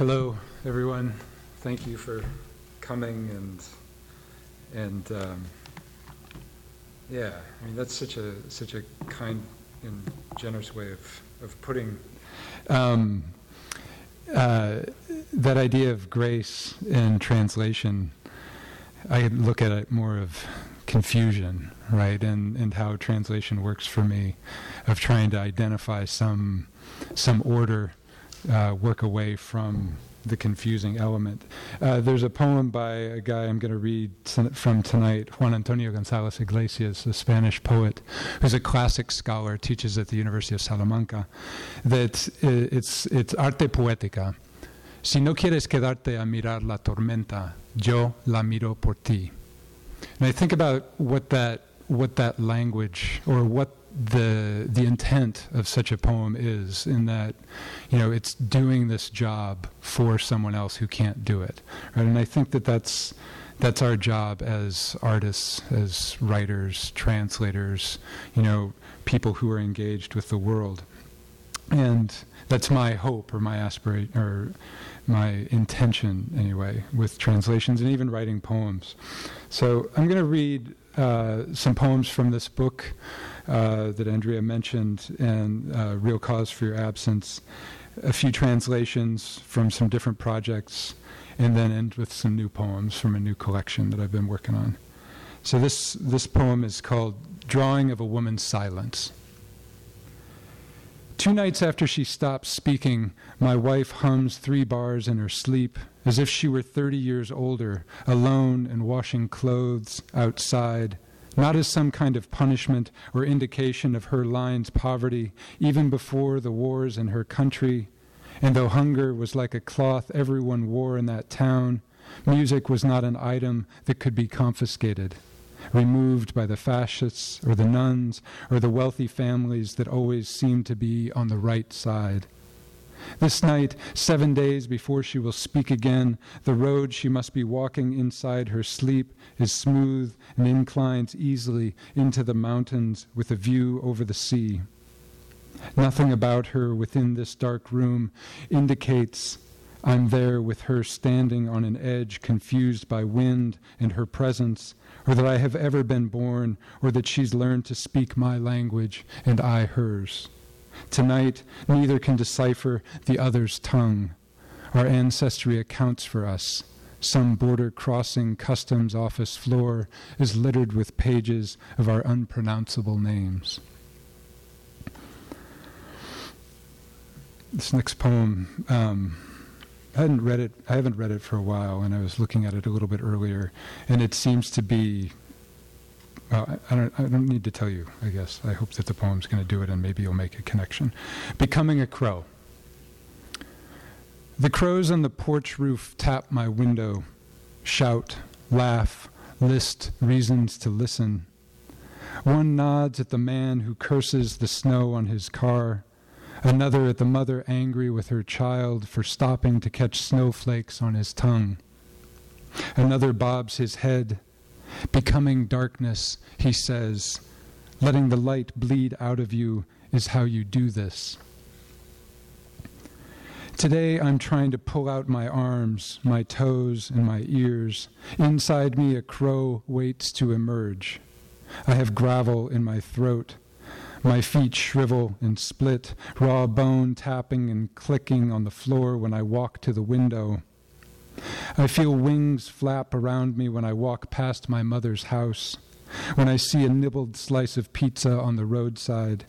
Hello, everyone. Thank you for coming and and um, yeah. I mean, that's such a such a kind and generous way of of putting um, uh, that idea of grace in translation. I look at it more of confusion, right, and and how translation works for me, of trying to identify some some order uh, work away from the confusing element. Uh, there's a poem by a guy I'm going to read from tonight, Juan Antonio González Iglesias, a Spanish poet who's a classic scholar, teaches at the University of Salamanca, that it's, it's arte poética. Si no quieres quedarte a mirar la tormenta, yo la miro por ti. And I think about what that, what that language or what the the intent of such a poem is in that you know it's doing this job for someone else who can't do it right? And i think that that's that's our job as artists as writers translators you know people who are engaged with the world and that's my hope or my aspiration or my intention anyway with translations and even writing poems so i'm going to read uh, some poems from this book uh, that Andrea mentioned, and uh, Real Cause for Your Absence, a few translations from some different projects, and then end with some new poems from a new collection that I've been working on. So this, this poem is called Drawing of a Woman's Silence. Two nights after she stops speaking, my wife hums three bars in her sleep, as if she were 30 years older, alone and washing clothes outside not as some kind of punishment or indication of her line's poverty, even before the wars in her country. And though hunger was like a cloth everyone wore in that town, music was not an item that could be confiscated, removed by the fascists or the nuns or the wealthy families that always seem to be on the right side. This night, seven days before she will speak again, the road she must be walking inside her sleep is smooth and inclines easily into the mountains with a view over the sea. Nothing about her within this dark room indicates I'm there with her standing on an edge, confused by wind and her presence, or that I have ever been born, or that she's learned to speak my language and I hers. Tonight, neither can decipher the other's tongue. Our ancestry accounts for us. Some border crossing customs office floor is littered with pages of our unpronounceable names. This next poem, um, I hadn't read it. I haven't read it for a while, and I was looking at it a little bit earlier, and it seems to be well, I, don't, I don't need to tell you, I guess. I hope that the poem's going to do it and maybe you'll make a connection. Becoming a crow. The crows on the porch roof tap my window, shout, laugh, list reasons to listen. One nods at the man who curses the snow on his car, another at the mother angry with her child for stopping to catch snowflakes on his tongue. Another bobs his head Becoming darkness, he says, letting the light bleed out of you is how you do this. Today I'm trying to pull out my arms, my toes, and my ears. Inside me, a crow waits to emerge. I have gravel in my throat. My feet shrivel and split, raw bone tapping and clicking on the floor when I walk to the window. I feel wings flap around me when I walk past my mother's house, when I see a nibbled slice of pizza on the roadside.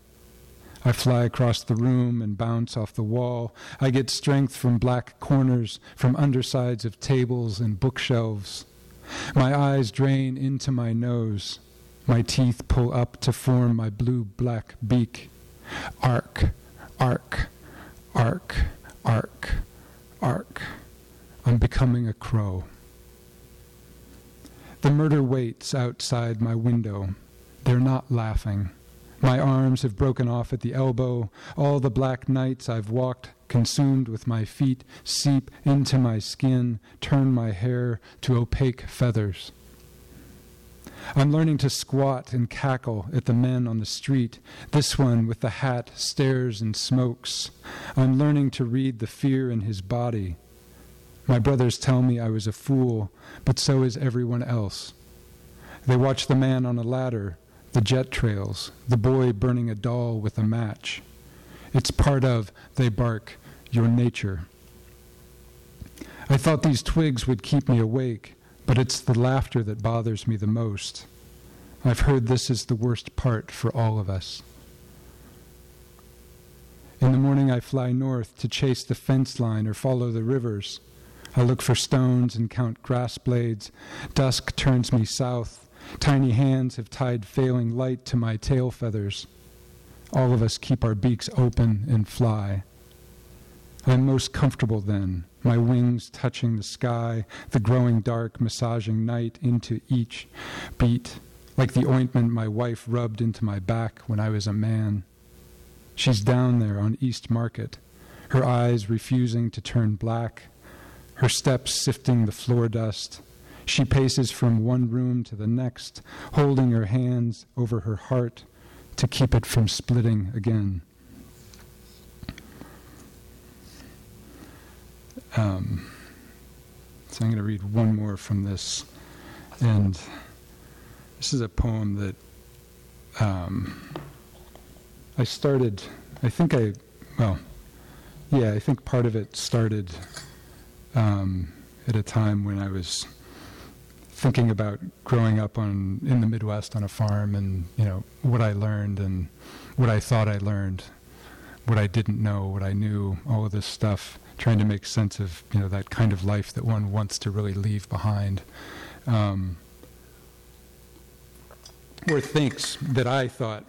I fly across the room and bounce off the wall. I get strength from black corners, from undersides of tables and bookshelves. My eyes drain into my nose. My teeth pull up to form my blue black beak. Arc, arc, arc, arc, arc. I'm becoming a crow. The murder waits outside my window. They're not laughing. My arms have broken off at the elbow. All the black nights I've walked, consumed with my feet, seep into my skin, turn my hair to opaque feathers. I'm learning to squat and cackle at the men on the street. This one with the hat stares and smokes. I'm learning to read the fear in his body. My brothers tell me I was a fool, but so is everyone else. They watch the man on a ladder, the jet trails, the boy burning a doll with a match. It's part of, they bark, your nature. I thought these twigs would keep me awake, but it's the laughter that bothers me the most. I've heard this is the worst part for all of us. In the morning, I fly north to chase the fence line or follow the rivers. I look for stones and count grass blades. Dusk turns me south. Tiny hands have tied failing light to my tail feathers. All of us keep our beaks open and fly. I am most comfortable then, my wings touching the sky, the growing dark massaging night into each beat, like the ointment my wife rubbed into my back when I was a man. She's down there on East Market, her eyes refusing to turn black, her steps sifting the floor dust. She paces from one room to the next, holding her hands over her heart to keep it from splitting again. Um, so I'm going to read one more from this. And this is a poem that um, I started, I think I, well, yeah, I think part of it started um, at a time when I was thinking about growing up on in the Midwest on a farm and you know what I learned and what I thought I learned, what I didn't know, what I knew, all of this stuff, trying to make sense of you know that kind of life that one wants to really leave behind. Um, or thinks that I thought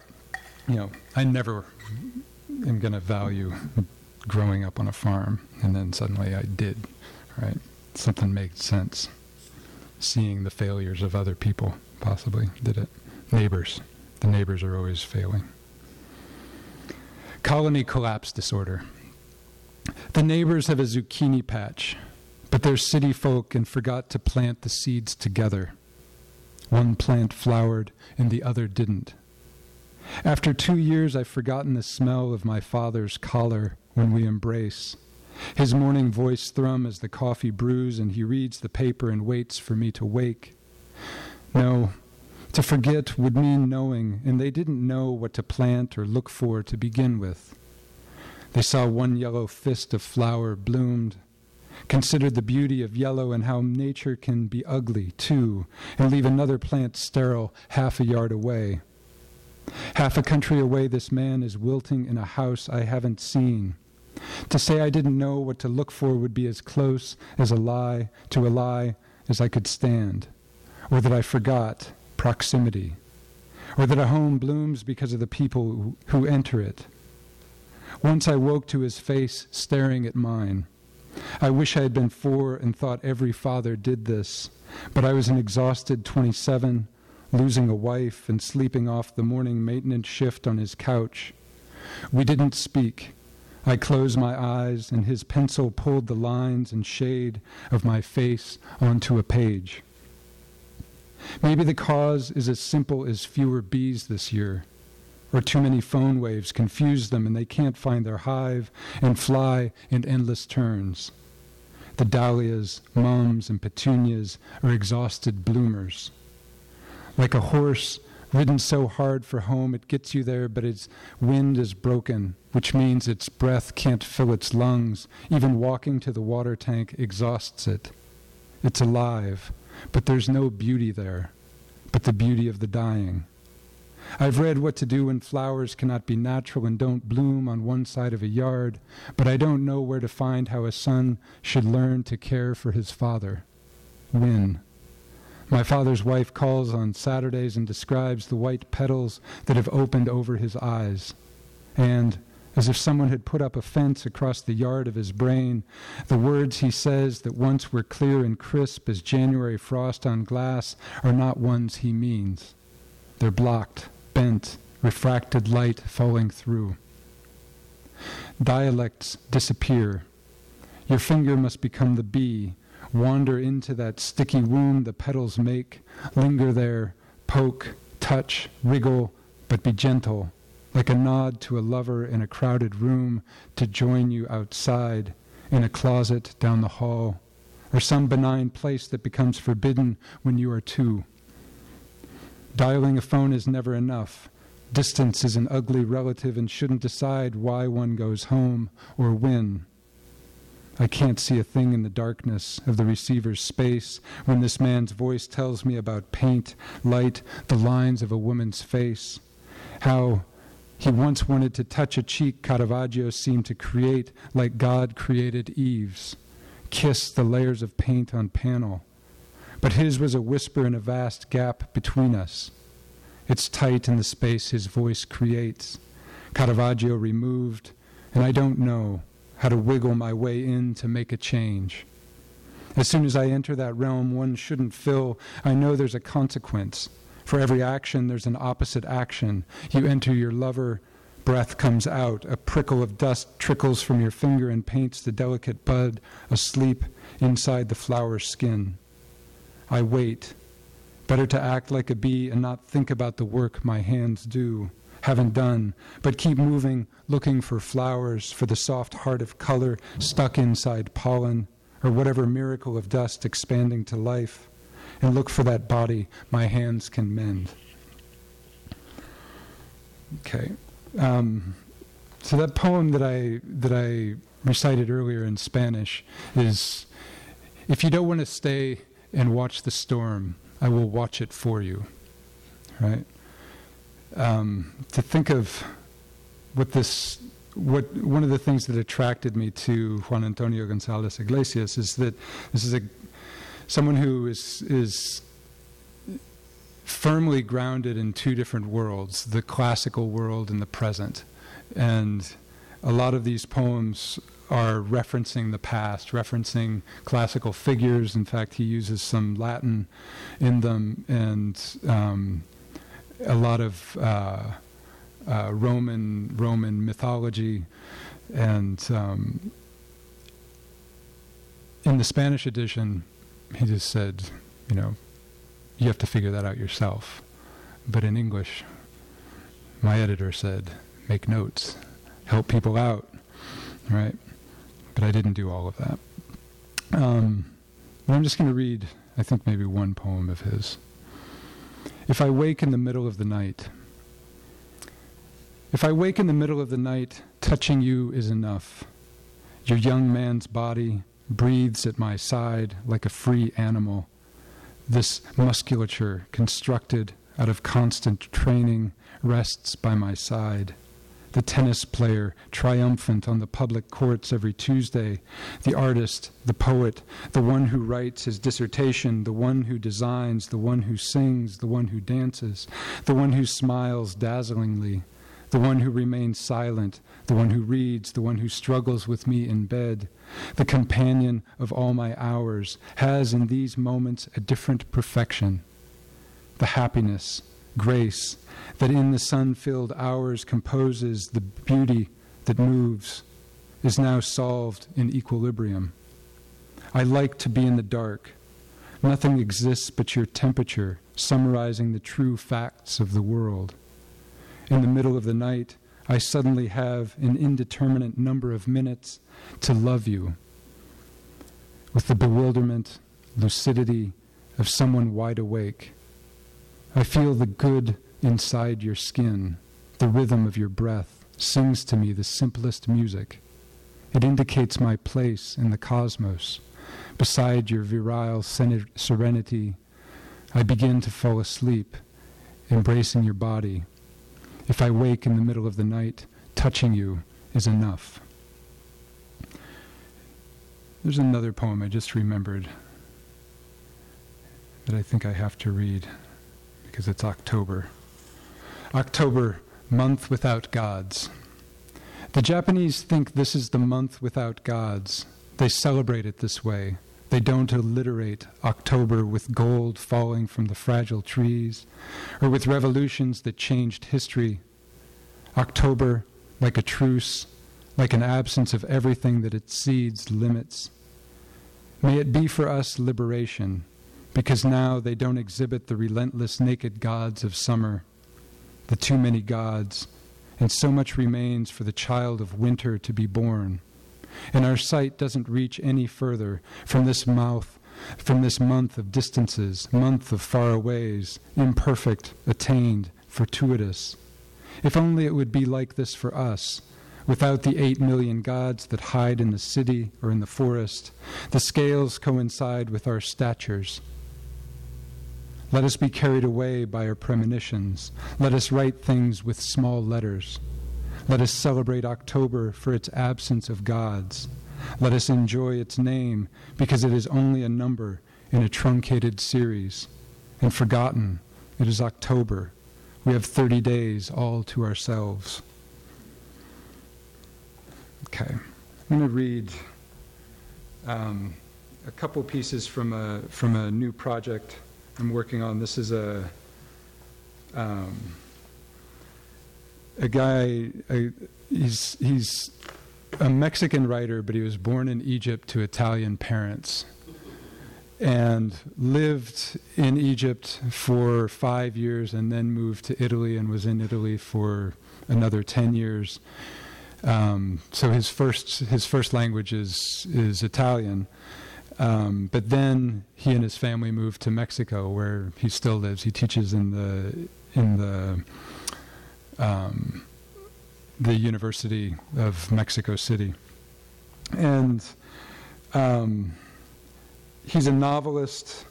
you know, I never am going to value growing up on a farm, and then suddenly I did, right? Something made sense. Seeing the failures of other people, possibly, did it. Neighbors. The neighbors are always failing. Colony collapse disorder. The neighbors have a zucchini patch, but they're city folk and forgot to plant the seeds together. One plant flowered and the other didn't. After two years, I've forgotten the smell of my father's collar when we embrace. His morning voice thrum as the coffee brews and he reads the paper and waits for me to wake. No, to forget would mean knowing, and they didn't know what to plant or look for to begin with. They saw one yellow fist of flower bloomed, considered the beauty of yellow and how nature can be ugly, too, and leave another plant sterile half a yard away. Half a country away, this man is wilting in a house I haven't seen. To say I didn't know what to look for would be as close as a lie to a lie as I could stand, or that I forgot proximity, or that a home blooms because of the people who enter it. Once I woke to his face staring at mine. I wish I had been four and thought every father did this, but I was an exhausted 27 losing a wife and sleeping off the morning maintenance shift on his couch. We didn't speak. I closed my eyes, and his pencil pulled the lines and shade of my face onto a page. Maybe the cause is as simple as fewer bees this year, or too many phone waves confuse them and they can't find their hive and fly in endless turns. The dahlias, mums, and petunias are exhausted bloomers like a horse ridden so hard for home it gets you there, but its wind is broken, which means its breath can't fill its lungs. Even walking to the water tank exhausts it. It's alive, but there's no beauty there, but the beauty of the dying. I've read what to do when flowers cannot be natural and don't bloom on one side of a yard, but I don't know where to find how a son should learn to care for his father. When? My father's wife calls on Saturdays and describes the white petals that have opened over his eyes. And, as if someone had put up a fence across the yard of his brain, the words he says that once were clear and crisp as January frost on glass are not ones he means. They're blocked, bent, refracted light falling through. Dialects disappear. Your finger must become the bee wander into that sticky wound the petals make, linger there, poke, touch, wriggle, but be gentle, like a nod to a lover in a crowded room to join you outside, in a closet down the hall, or some benign place that becomes forbidden when you are two. Dialing a phone is never enough. Distance is an ugly relative and shouldn't decide why one goes home or when. I can't see a thing in the darkness of the receiver's space when this man's voice tells me about paint, light, the lines of a woman's face. How he once wanted to touch a cheek Caravaggio seemed to create like God created Eve's, kiss the layers of paint on panel. But his was a whisper in a vast gap between us. It's tight in the space his voice creates. Caravaggio removed, and I don't know how to wiggle my way in to make a change. As soon as I enter that realm, one shouldn't fill. I know there's a consequence. For every action, there's an opposite action. You enter your lover, breath comes out, a prickle of dust trickles from your finger and paints the delicate bud asleep inside the flower's skin. I wait. Better to act like a bee and not think about the work my hands do haven't done, but keep moving, looking for flowers, for the soft heart of color stuck inside pollen, or whatever miracle of dust expanding to life, and look for that body my hands can mend. Okay. Um, so that poem that I that I recited earlier in Spanish is if you don't want to stay and watch the storm, I will watch it for you. Right? um, to think of what this, what one of the things that attracted me to Juan Antonio González Iglesias is that this is a someone who is is firmly grounded in two different worlds: the classical world and the present, and a lot of these poems are referencing the past, referencing classical figures. In fact, he uses some Latin in them, and um, a lot of uh, uh, Roman Roman mythology, and um, in the Spanish edition, he just said, you know, you have to figure that out yourself. But in English, my editor said, make notes, help people out, right? But I didn't do all of that. Um, but I'm just going to read, I think, maybe one poem of his. If I wake in the middle of the night, if I wake in the middle of the night, touching you is enough. Your young man's body breathes at my side like a free animal. This musculature, constructed out of constant training, rests by my side the tennis player triumphant on the public courts every Tuesday, the artist, the poet, the one who writes his dissertation, the one who designs, the one who sings, the one who dances, the one who smiles dazzlingly, the one who remains silent, the one who reads, the one who struggles with me in bed, the companion of all my hours, has in these moments a different perfection. The happiness, grace, that in the sun filled hours composes the beauty that moves, is now solved in equilibrium. I like to be in the dark. Nothing exists but your temperature, summarizing the true facts of the world. In the middle of the night, I suddenly have an indeterminate number of minutes to love you. With the bewilderment, lucidity of someone wide awake, I feel the good inside your skin, the rhythm of your breath, sings to me the simplest music. It indicates my place in the cosmos. Beside your virile serenity, I begin to fall asleep, embracing your body. If I wake in the middle of the night, touching you is enough. There's another poem I just remembered that I think I have to read because it's October. October, month without gods. The Japanese think this is the month without gods. They celebrate it this way. They don't alliterate October with gold falling from the fragile trees or with revolutions that changed history. October, like a truce, like an absence of everything that its seeds limits. May it be for us liberation, because now they don't exhibit the relentless naked gods of summer the too many gods, and so much remains for the child of winter to be born. and our sight doesn't reach any further from this mouth, from this month of distances, month of faraways, imperfect, attained, fortuitous. If only it would be like this for us, without the eight million gods that hide in the city or in the forest. The scales coincide with our statures. Let us be carried away by our premonitions. Let us write things with small letters. Let us celebrate October for its absence of gods. Let us enjoy its name because it is only a number in a truncated series. And forgotten, it is October. We have 30 days all to ourselves. Okay. I'm going to read um, a couple pieces from a, from a new project I'm working on. This is a, um, a guy, a, he's, he's a Mexican writer, but he was born in Egypt to Italian parents and lived in Egypt for five years and then moved to Italy and was in Italy for another 10 years. Um, so his first, his first language is, is Italian. Um, but then he and his family moved to Mexico, where he still lives. He teaches in the in the um, the University of Mexico City, and um, he's a novelist,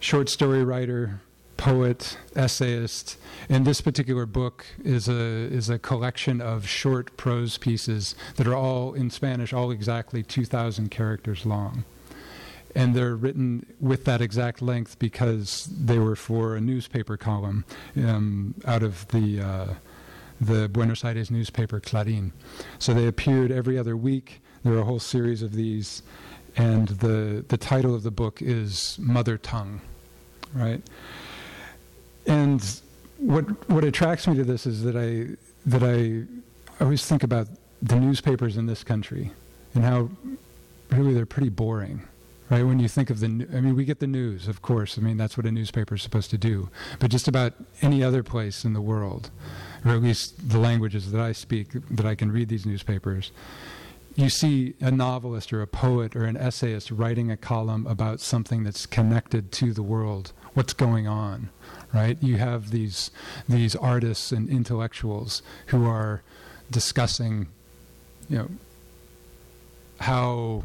short story writer, poet, essayist. And this particular book is a is a collection of short prose pieces that are all in Spanish, all exactly 2,000 characters long and they're written with that exact length because they were for a newspaper column um, out of the uh, the Buenos Aires newspaper Clarín. So they appeared every other week. There are a whole series of these, and the the title of the book is Mother Tongue, right? And what what attracts me to this is that I that I always think about the newspapers in this country and how really they're pretty boring right? When you think of the, I mean, we get the news, of course. I mean, that's what a newspaper is supposed to do. But just about any other place in the world, or at least the languages that I speak, that I can read these newspapers, you see a novelist or a poet or an essayist writing a column about something that's connected to the world, what's going on, right? You have these these artists and intellectuals who are discussing, you know, how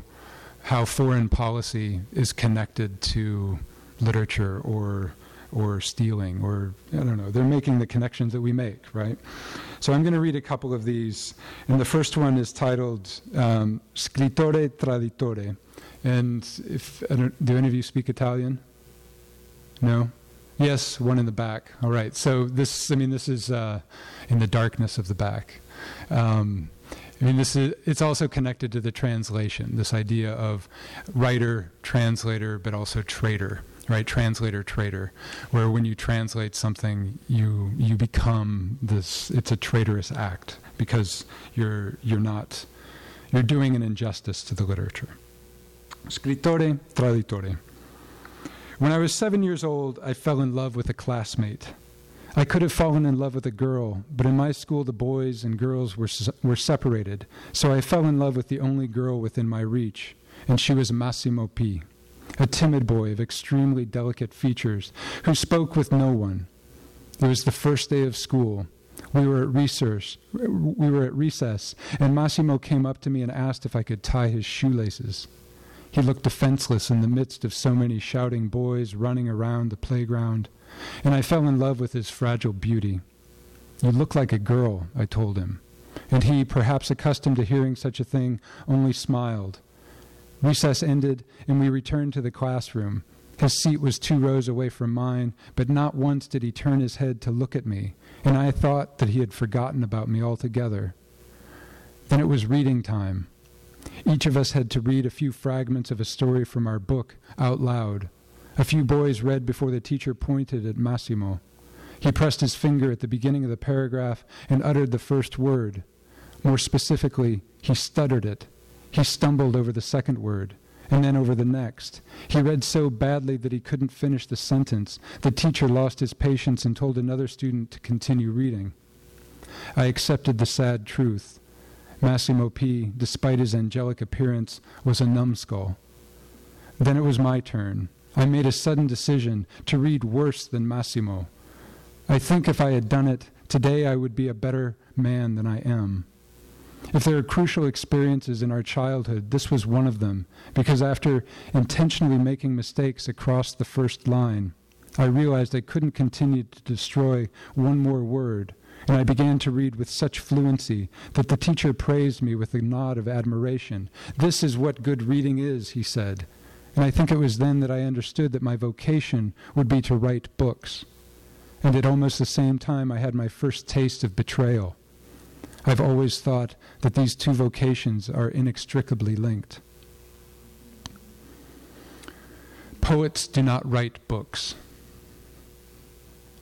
how foreign policy is connected to literature or or stealing or I don't know. They're making the connections that we make, right? So I'm going to read a couple of these, and the first one is titled um, "Scrittore Traditore." And if do any of you speak Italian? No. Yes, one in the back. All right. So this, I mean, this is uh, in the darkness of the back. Um, I mean, this is, it's also connected to the translation, this idea of writer, translator, but also trader, right? Translator, trader, where when you translate something, you, you become this, it's a traitorous act because you're, you're not, you're doing an injustice to the literature. Scrittore, traditore. When I was seven years old, I fell in love with a classmate. I could have fallen in love with a girl, but in my school the boys and girls were, were separated, so I fell in love with the only girl within my reach, and she was Massimo P., a timid boy of extremely delicate features who spoke with no one. It was the first day of school. We were at recess, we were at recess, and Massimo came up to me and asked if I could tie his shoelaces. He looked defenseless in the midst of so many shouting boys running around the playground and I fell in love with his fragile beauty. You look like a girl, I told him. And he, perhaps accustomed to hearing such a thing, only smiled. Recess ended, and we returned to the classroom. His seat was two rows away from mine, but not once did he turn his head to look at me, and I thought that he had forgotten about me altogether. Then it was reading time. Each of us had to read a few fragments of a story from our book out loud. A few boys read before the teacher pointed at Massimo. He pressed his finger at the beginning of the paragraph and uttered the first word. More specifically, he stuttered it. He stumbled over the second word, and then over the next. He read so badly that he couldn't finish the sentence. The teacher lost his patience and told another student to continue reading. I accepted the sad truth. Massimo P., despite his angelic appearance, was a numbskull. Then it was my turn. I made a sudden decision to read worse than Massimo. I think if I had done it, today I would be a better man than I am. If there are crucial experiences in our childhood, this was one of them, because after intentionally making mistakes across the first line, I realized I couldn't continue to destroy one more word, and I began to read with such fluency that the teacher praised me with a nod of admiration. This is what good reading is, he said. And I think it was then that I understood that my vocation would be to write books. And at almost the same time, I had my first taste of betrayal. I've always thought that these two vocations are inextricably linked. Poets do not write books.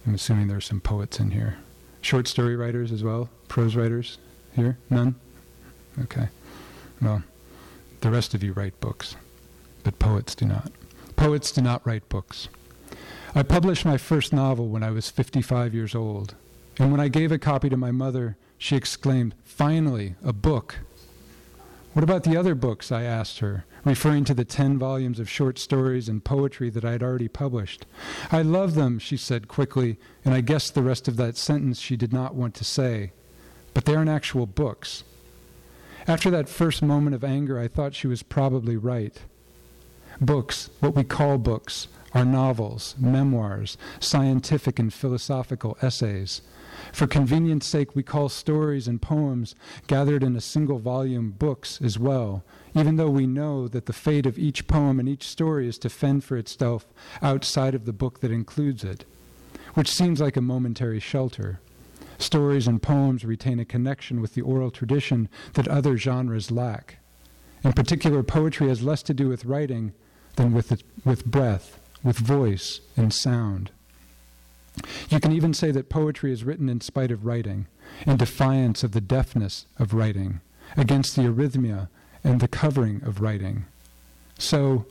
I'm assuming there are some poets in here. Short story writers as well? Prose writers here? None? Okay. Well, the rest of you write books, but poets do not. Poets do not write books. I published my first novel when I was 55 years old, and when I gave a copy to my mother, she exclaimed, Finally, a book. What about the other books? I asked her, referring to the ten volumes of short stories and poetry that I had already published. I love them, she said quickly, and I guessed the rest of that sentence she did not want to say. But they aren't actual books. After that first moment of anger, I thought she was probably right. Books, what we call books, are novels, memoirs, scientific and philosophical essays. For convenience sake, we call stories and poems gathered in a single volume books as well, even though we know that the fate of each poem and each story is to fend for itself outside of the book that includes it, which seems like a momentary shelter. Stories and poems retain a connection with the oral tradition that other genres lack. In particular, poetry has less to do with writing than with, with breath, with voice and sound. You can even say that poetry is written in spite of writing, in defiance of the deafness of writing, against the arrhythmia and the covering of writing. So,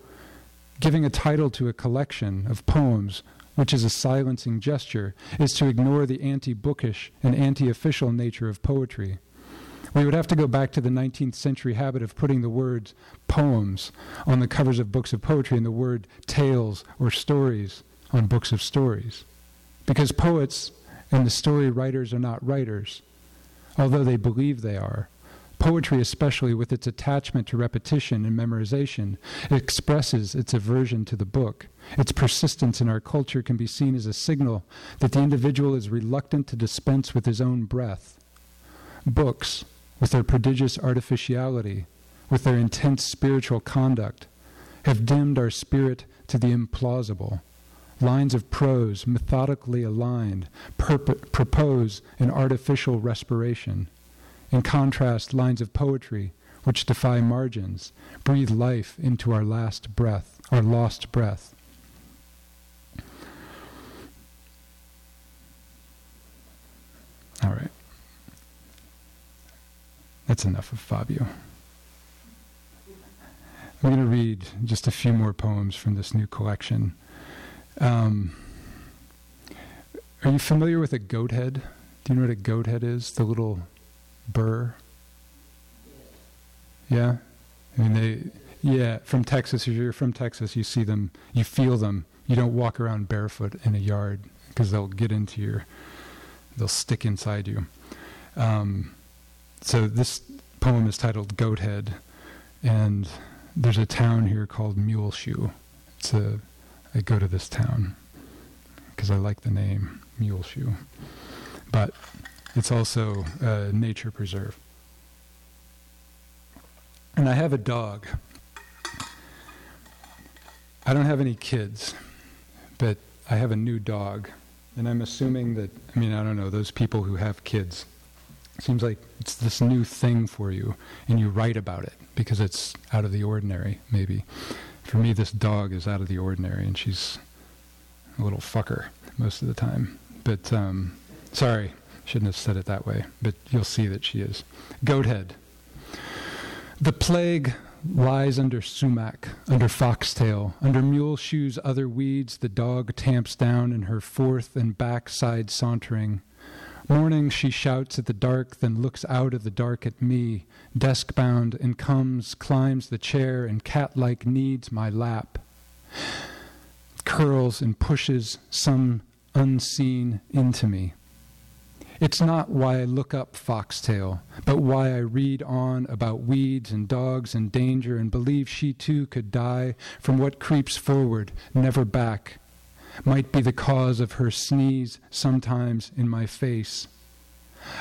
giving a title to a collection of poems, which is a silencing gesture, is to ignore the anti bookish and anti official nature of poetry. We would have to go back to the 19th century habit of putting the words poems on the covers of books of poetry and the word tales or stories on books of stories. Because poets and the story writers are not writers, although they believe they are. Poetry, especially with its attachment to repetition and memorization, expresses its aversion to the book. Its persistence in our culture can be seen as a signal that the individual is reluctant to dispense with his own breath. Books, with their prodigious artificiality, with their intense spiritual conduct, have dimmed our spirit to the implausible. Lines of prose, methodically aligned, perp- propose an artificial respiration. In contrast, lines of poetry, which defy margins, breathe life into our last breath, our lost breath. All right. That's enough of Fabio. I'm going to read just a few more poems from this new collection. Um, are you familiar with a goat head? Do you know what a goat head is? The little burr? Yeah? I mean, they, yeah, from Texas, if you're from Texas, you see them, you feel them. You don't walk around barefoot in a yard because they'll get into your, they'll stick inside you. Um, so this poem is titled Goat Head, and there's a town here called Muleshoe. It's a I go to this town because I like the name Muleshoe. But it's also a nature preserve. And I have a dog. I don't have any kids, but I have a new dog. And I'm assuming that, I mean, I don't know, those people who have kids, seems like it's this new thing for you, and you write about it because it's out of the ordinary, maybe for me, this dog is out of the ordinary, and she's a little fucker most of the time. But um, sorry, shouldn't have said it that way. But you'll see that she is. Goathead. The plague lies under sumac, under foxtail, under mule shoes, other weeds. The dog tamps down in her forth and backside sauntering. Morning she shouts at the dark, then looks out of the dark at me, desk bound, and comes, climbs the chair, and cat like kneads my lap, curls and pushes some unseen into me. It's not why I look up foxtail, but why I read on about weeds and dogs and danger and believe she too could die from what creeps forward, never back, might be the cause of her sneeze sometimes in my face.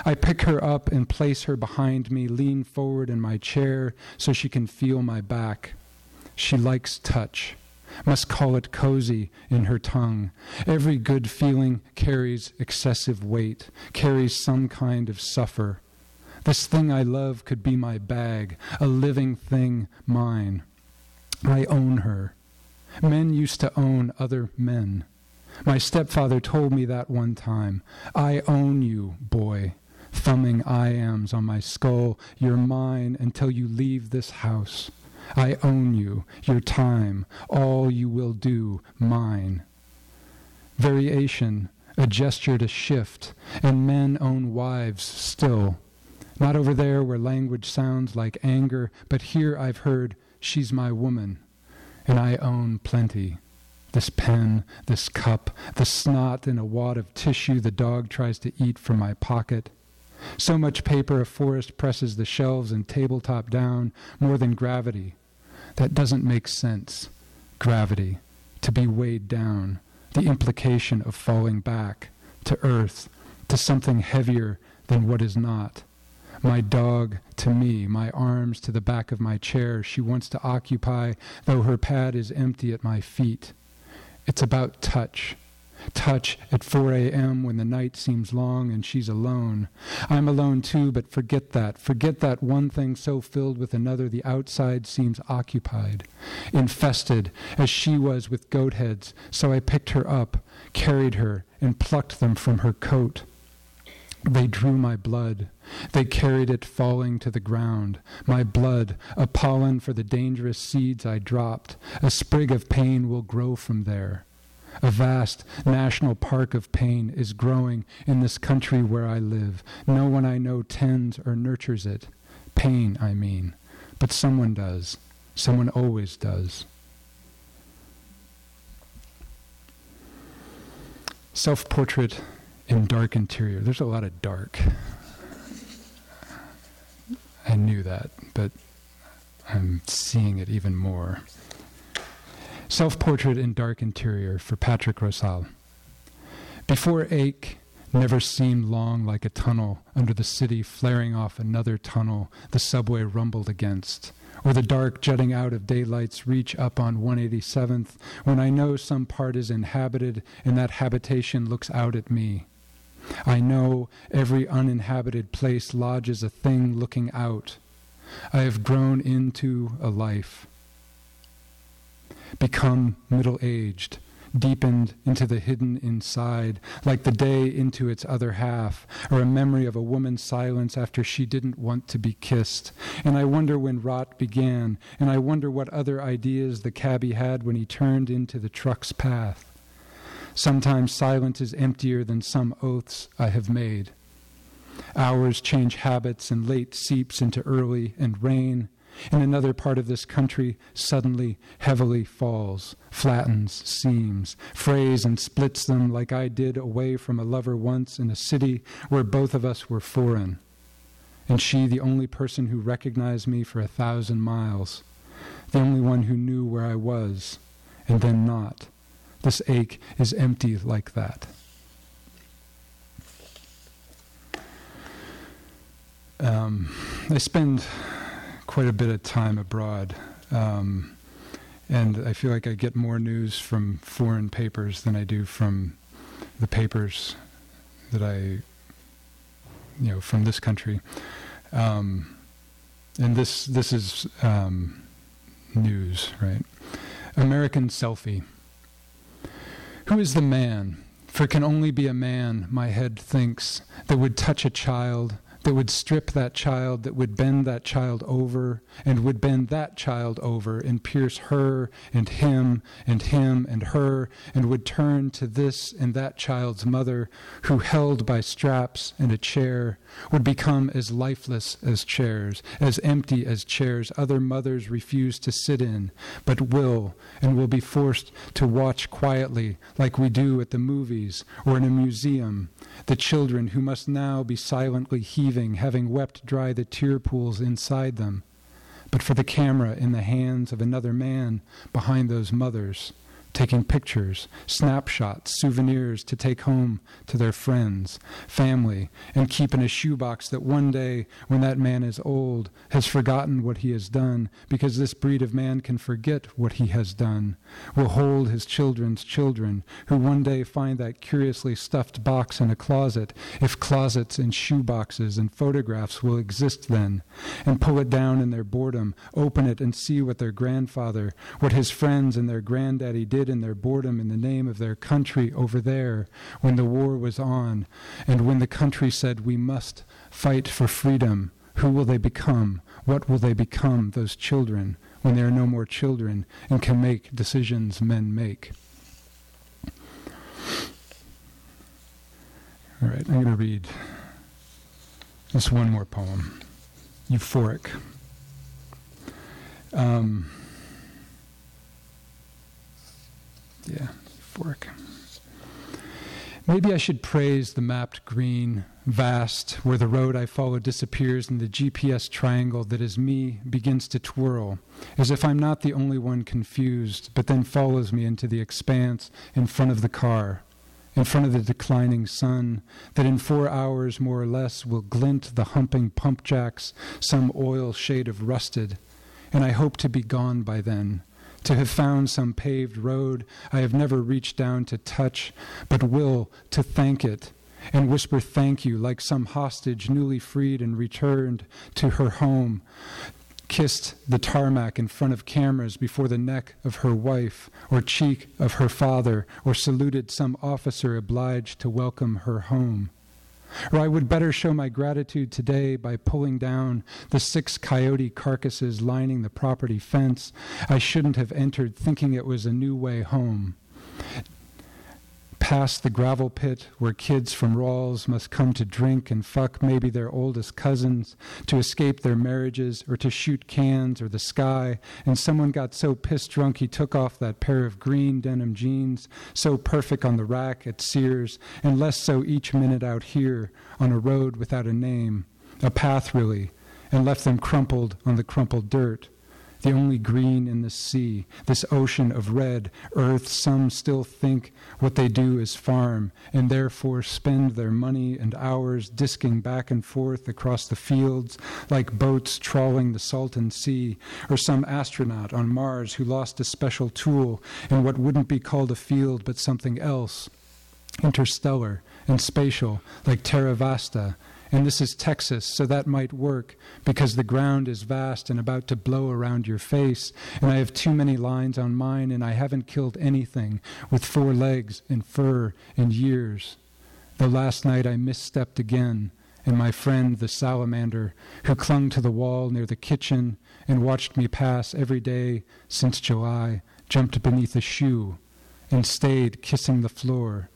I pick her up and place her behind me, lean forward in my chair so she can feel my back. She likes touch, must call it cozy in her tongue. Every good feeling carries excessive weight, carries some kind of suffer. This thing I love could be my bag, a living thing mine. I own her. Men used to own other men. My stepfather told me that one time. I own you, boy. Thumbing iambs on my skull. You're mine until you leave this house. I own you, your time, all you will do, mine. Variation, a gesture to shift, and men own wives still. Not over there where language sounds like anger, but here I've heard, she's my woman, and I own plenty. This pen, this cup, the snot in a wad of tissue the dog tries to eat from my pocket. So much paper a forest presses the shelves and tabletop down, more than gravity. That doesn't make sense. Gravity, to be weighed down, the implication of falling back to earth, to something heavier than what is not. My dog to me, my arms to the back of my chair she wants to occupy, though her pad is empty at my feet. It's about touch. Touch at 4 a.m. when the night seems long and she's alone. I'm alone too, but forget that. Forget that one thing so filled with another the outside seems occupied. Infested, as she was with goat heads, so I picked her up, carried her, and plucked them from her coat. They drew my blood. They carried it falling to the ground. My blood, a pollen for the dangerous seeds I dropped. A sprig of pain will grow from there. A vast national park of pain is growing in this country where I live. No one I know tends or nurtures it. Pain, I mean. But someone does. Someone always does. Self portrait in dark interior. There's a lot of dark. I knew that, but I'm seeing it even more. Self portrait in dark interior for Patrick Rosal. Before ache never seemed long like a tunnel under the city flaring off another tunnel the subway rumbled against, or the dark jutting out of daylight's reach up on 187th when I know some part is inhabited and that habitation looks out at me. I know every uninhabited place lodges a thing looking out. I have grown into a life, become middle aged, deepened into the hidden inside, like the day into its other half, or a memory of a woman's silence after she didn't want to be kissed. And I wonder when rot began, and I wonder what other ideas the cabby had when he turned into the truck's path. Sometimes silence is emptier than some oaths I have made. Hours change habits, and late seeps into early, and rain in another part of this country suddenly heavily falls, flattens seams, frays and splits them like I did away from a lover once in a city where both of us were foreign. And she, the only person who recognized me for a thousand miles, the only one who knew where I was, and then not this ache is empty like that. Um, I spend quite a bit of time abroad, um, and I feel like I get more news from foreign papers than I do from the papers that I, you know, from this country. Um, and this this is um, news, right? American selfie. Who is the man? For can only be a man, my head thinks, that would touch a child, that would strip that child, that would bend that child over, and would bend that child over, and pierce her and him and him and her, and would turn to this and that child's mother, who, held by straps and a chair, would become as lifeless as chairs, as empty as chairs other mothers refuse to sit in, but will, and will be forced to watch quietly, like we do at the movies or in a museum, the children who must now be silently heaving, having wept dry the tear pools inside them, but for the camera in the hands of another man behind those mothers taking pictures, snapshots, souvenirs to take home to their friends, family, and keep in a shoebox that one day, when that man is old, has forgotten what he has done, because this breed of man can forget what he has done, will hold his children's children, who one day find that curiously stuffed box in a closet, if closets and shoeboxes and photographs will exist then, and pull it down in their boredom, open it and see what their grandfather, what his friends and their granddaddy did in their boredom in the name of their country over there when the war was on, and when the country said, We must fight for freedom. Who will they become? What will they become, those children, when they are no more children and can make decisions men make? All right, I'm going to read just one more poem Euphoric. Um, Yeah, euphoric. Maybe I should praise the mapped green, vast, where the road I follow disappears and the GPS triangle that is me begins to twirl, as if I'm not the only one confused, but then follows me into the expanse in front of the car, in front of the declining sun, that in four hours more or less will glint the humping pump jacks, some oil shade of rusted, and I hope to be gone by then to have found some paved road I have never reached down to touch, but will to thank it, and whisper thank you like some hostage newly freed and returned to her home, kissed the tarmac in front of cameras before the neck of her wife or cheek of her father, or saluted some officer obliged to welcome her home. Or I would better show my gratitude today by pulling down the six coyote carcasses lining the property fence. I shouldn't have entered thinking it was a new way home past the gravel pit where kids from Ralls must come to drink and fuck maybe their oldest cousins, to escape their marriages, or to shoot cans or the sky, and someone got so pissed drunk he took off that pair of green denim jeans, so perfect on the rack at Sears, and less so each minute out here on a road without a name, a path really, and left them crumpled on the crumpled dirt the only green in the sea, this ocean of red earth. Some still think what they do is farm, and therefore spend their money and hours disking back and forth across the fields like boats trawling the Salton Sea, or some astronaut on Mars who lost a special tool in what wouldn't be called a field but something else, interstellar and spatial, like Terra Vasta and this is Texas, so that might work because the ground is vast and about to blow around your face. And I have too many lines on mine, and I haven't killed anything with four legs and fur and years. Though last night I misstepped again, and my friend, the salamander, who clung to the wall near the kitchen and watched me pass every day since July, jumped beneath a shoe and stayed kissing the floor,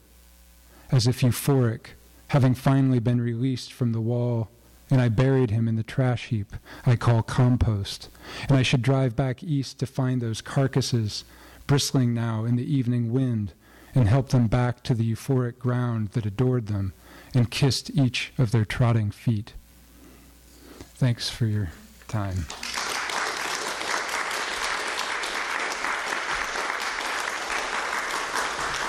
as if euphoric having finally been released from the wall, and I buried him in the trash heap I call compost. And I should drive back east to find those carcasses bristling now in the evening wind and help them back to the euphoric ground that adored them and kissed each of their trotting feet. Thanks for your time.